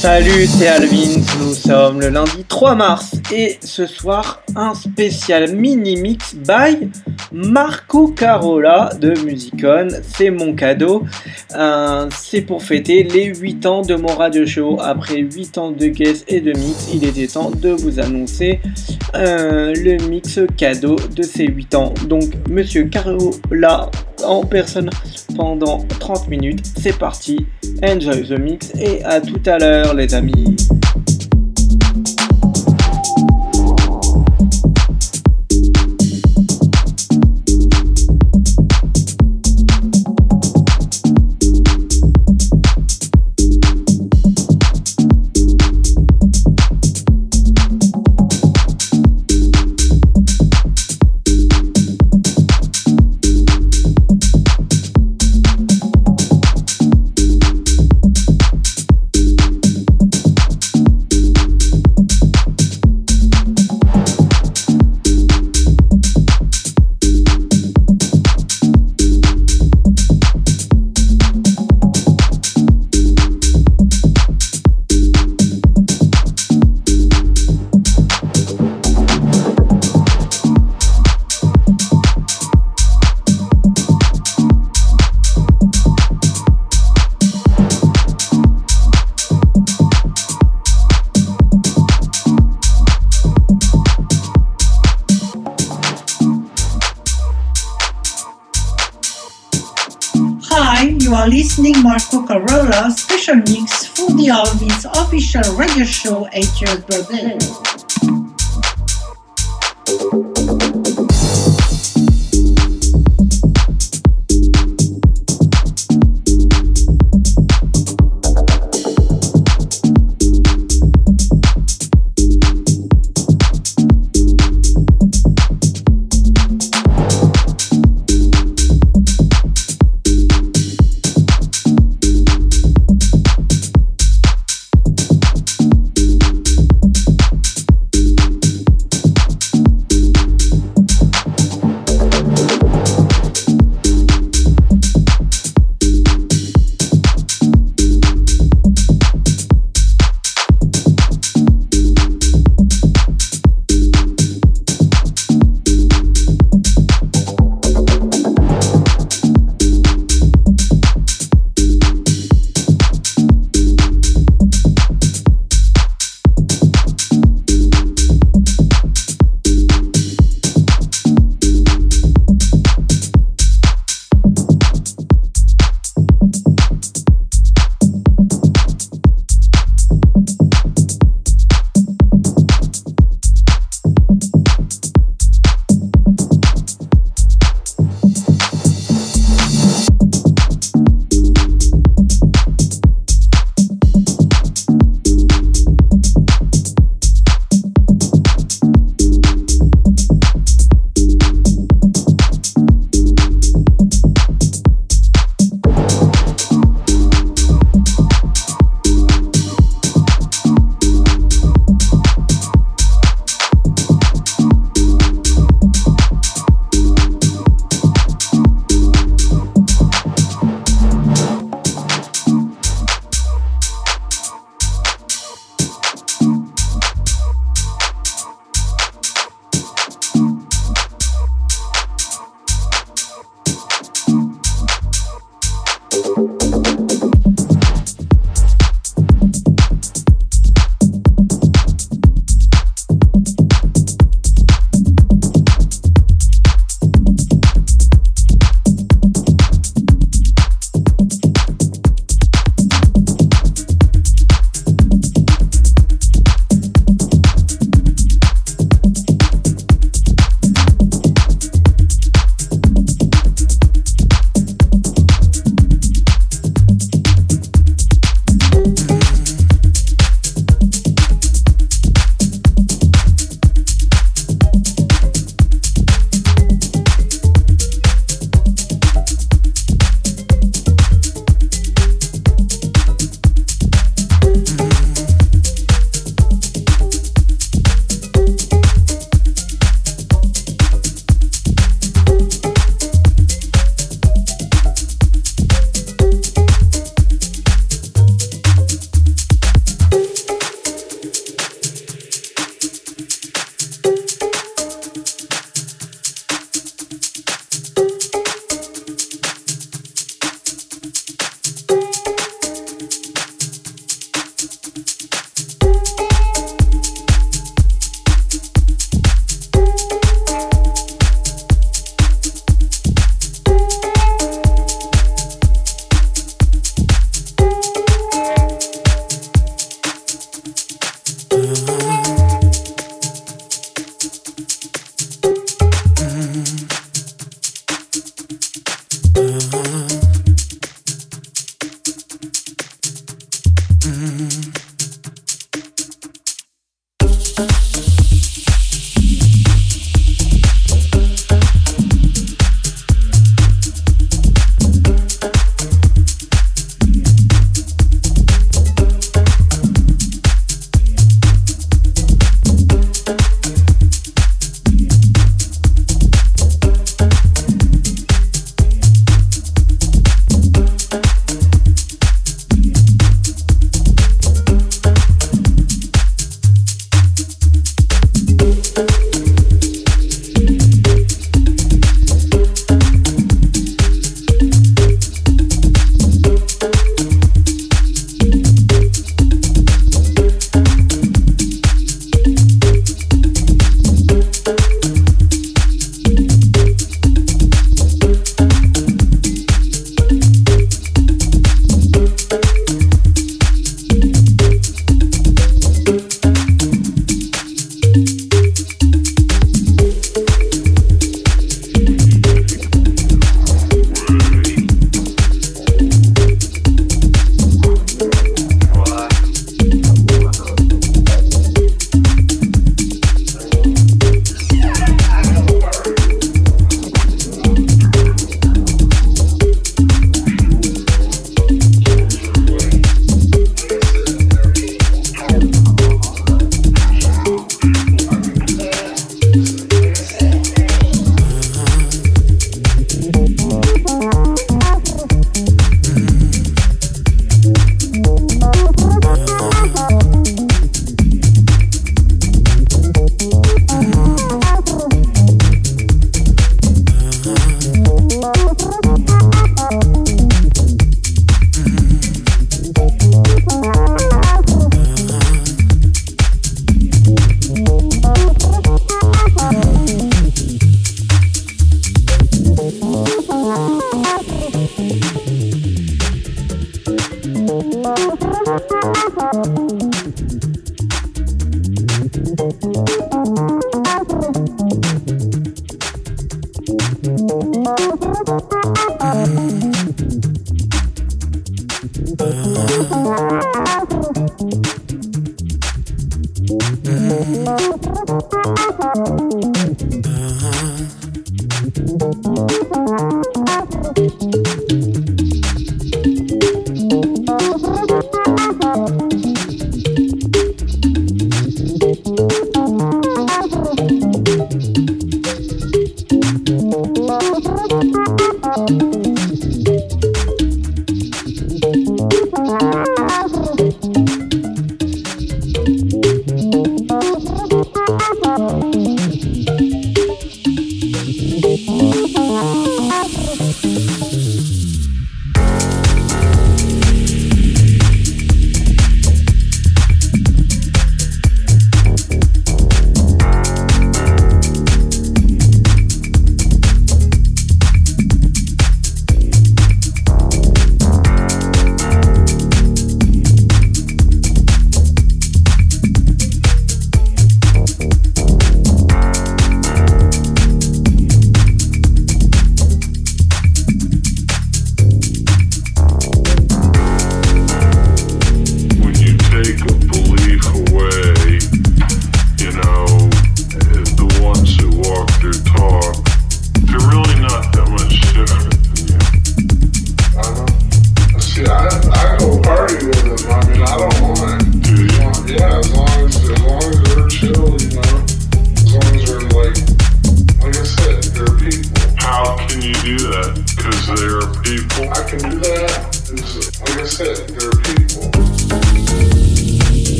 Salut, c'est Alvin, nous sommes le lundi 3 mars et ce soir un spécial mini mix by Marco Carola de Musicon, c'est mon cadeau. Euh, c'est pour fêter les 8 ans de mon radio show. Après 8 ans de guest et de mix, il était temps de vous annoncer euh, le mix cadeau de ces 8 ans. Donc, monsieur Carola en personne pendant 30 minutes. C'est parti, enjoy the mix et à tout à l'heure les amis. Official radio show 8 years birthday.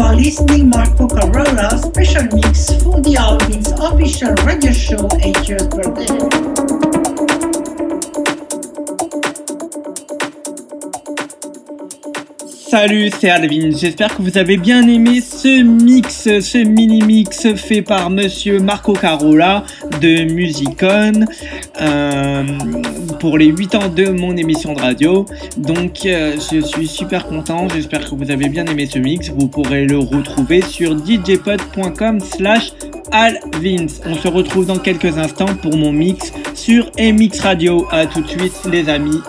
Are listening Marco Carola special mix for the Alvin's official radio show 8 years birthday. Salut, c'est Alvin. J'espère que vous avez bien aimé ce mix, ce mini mix fait par Monsieur Marco Carola de Musicon euh, pour les 8 ans de mon émission de radio. Donc, euh, je suis super content. J'espère que vous avez bien aimé ce mix. Vous pourrez le retrouver sur djpod.com/slash Alvins. On se retrouve dans quelques instants pour mon mix sur MX Radio. À tout de suite, les amis.